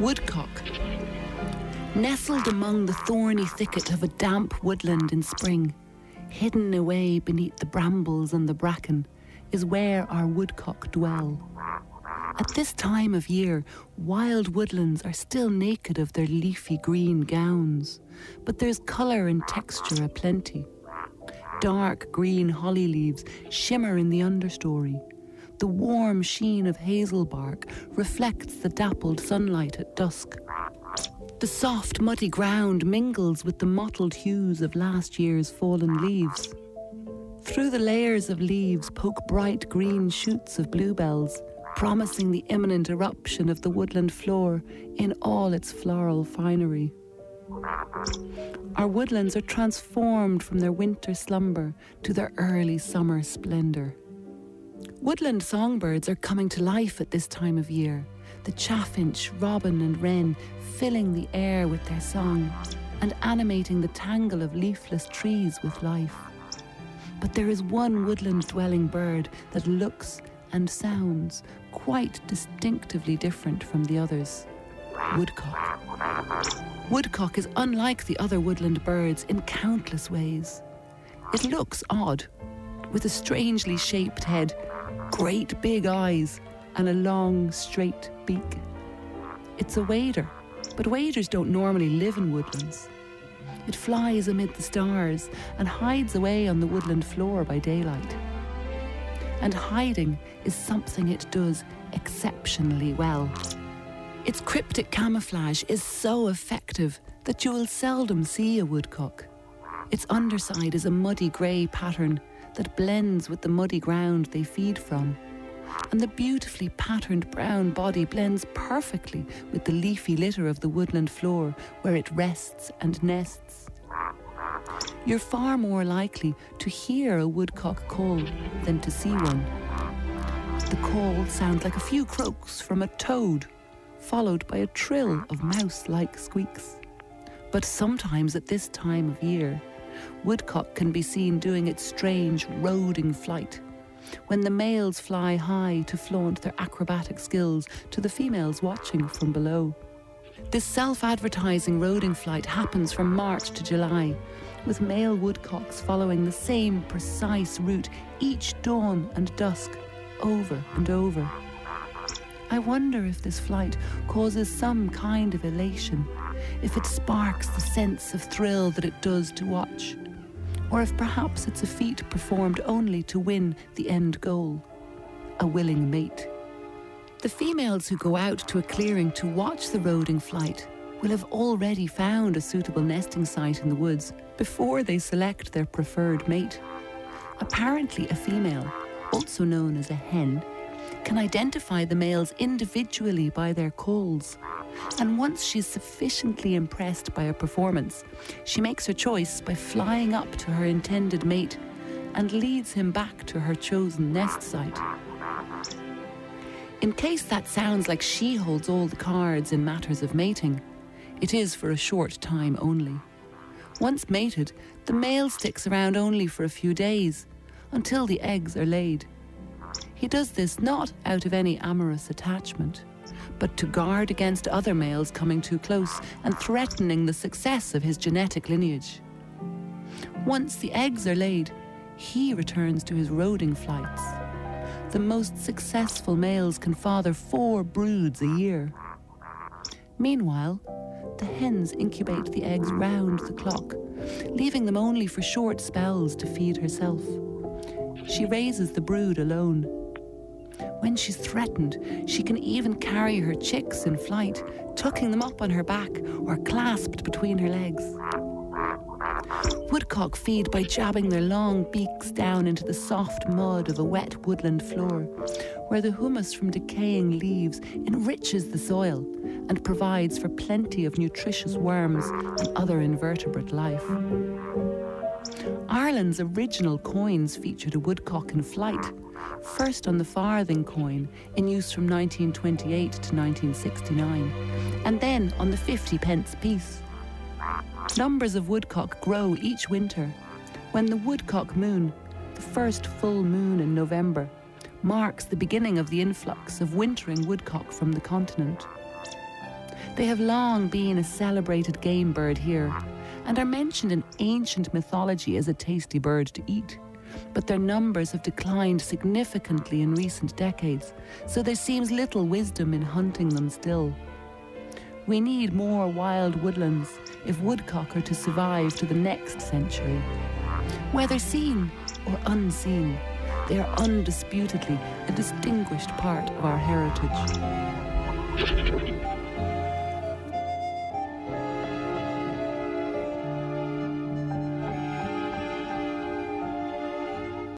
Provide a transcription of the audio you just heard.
Woodcock. Nestled among the thorny thicket of a damp woodland in spring, hidden away beneath the brambles and the bracken, is where our woodcock dwell. At this time of year, wild woodlands are still naked of their leafy green gowns, but there's colour and texture aplenty. Dark green holly leaves shimmer in the understory. The warm sheen of hazel bark reflects the dappled sunlight at dusk. The soft, muddy ground mingles with the mottled hues of last year's fallen leaves. Through the layers of leaves poke bright green shoots of bluebells, promising the imminent eruption of the woodland floor in all its floral finery. Our woodlands are transformed from their winter slumber to their early summer splendour. Woodland songbirds are coming to life at this time of year, the chaffinch, robin, and wren filling the air with their song and animating the tangle of leafless trees with life. But there is one woodland dwelling bird that looks and sounds quite distinctively different from the others woodcock. Woodcock is unlike the other woodland birds in countless ways. It looks odd, with a strangely shaped head, great big eyes, and a long, straight beak. It's a wader, but waders don't normally live in woodlands. It flies amid the stars and hides away on the woodland floor by daylight. And hiding is something it does exceptionally well. Its cryptic camouflage is so effective that you will seldom see a woodcock. Its underside is a muddy grey pattern that blends with the muddy ground they feed from. And the beautifully patterned brown body blends perfectly with the leafy litter of the woodland floor where it rests and nests. You're far more likely to hear a woodcock call than to see one. The call sounds like a few croaks from a toad followed by a trill of mouse like squeaks. But sometimes at this time of year, woodcock can be seen doing its strange roding flight, when the males fly high to flaunt their acrobatic skills to the females watching from below. This self advertising roding flight happens from March to July, with male woodcocks following the same precise route each dawn and dusk, over and over. I wonder if this flight causes some kind of elation, if it sparks the sense of thrill that it does to watch, or if perhaps it's a feat performed only to win the end goal a willing mate. The females who go out to a clearing to watch the roding flight will have already found a suitable nesting site in the woods before they select their preferred mate. Apparently, a female, also known as a hen, can identify the males individually by their calls. And once she's sufficiently impressed by a performance, she makes her choice by flying up to her intended mate and leads him back to her chosen nest site. In case that sounds like she holds all the cards in matters of mating, it is for a short time only. Once mated, the male sticks around only for a few days, until the eggs are laid. He does this not out of any amorous attachment, but to guard against other males coming too close and threatening the success of his genetic lineage. Once the eggs are laid, he returns to his roding flights. The most successful males can father four broods a year. Meanwhile, the hens incubate the eggs round the clock, leaving them only for short spells to feed herself. She raises the brood alone when she's threatened, she can even carry her chicks in flight, tucking them up on her back or clasped between her legs. Woodcock feed by jabbing their long beaks down into the soft mud of a wet woodland floor, where the humus from decaying leaves enriches the soil and provides for plenty of nutritious worms and other invertebrate life. Ireland's original coins featured a woodcock in flight, first on the farthing coin in use from 1928 to 1969, and then on the 50 pence piece. Numbers of woodcock grow each winter. When the woodcock moon, the first full moon in November, marks the beginning of the influx of wintering woodcock from the continent. They have long been a celebrated game bird here and are mentioned in ancient mythology as a tasty bird to eat. But their numbers have declined significantly in recent decades, so there seems little wisdom in hunting them still. We need more wild woodlands if woodcock are to survive to the next century. Whether seen or unseen, they are undisputedly a distinguished part of our heritage.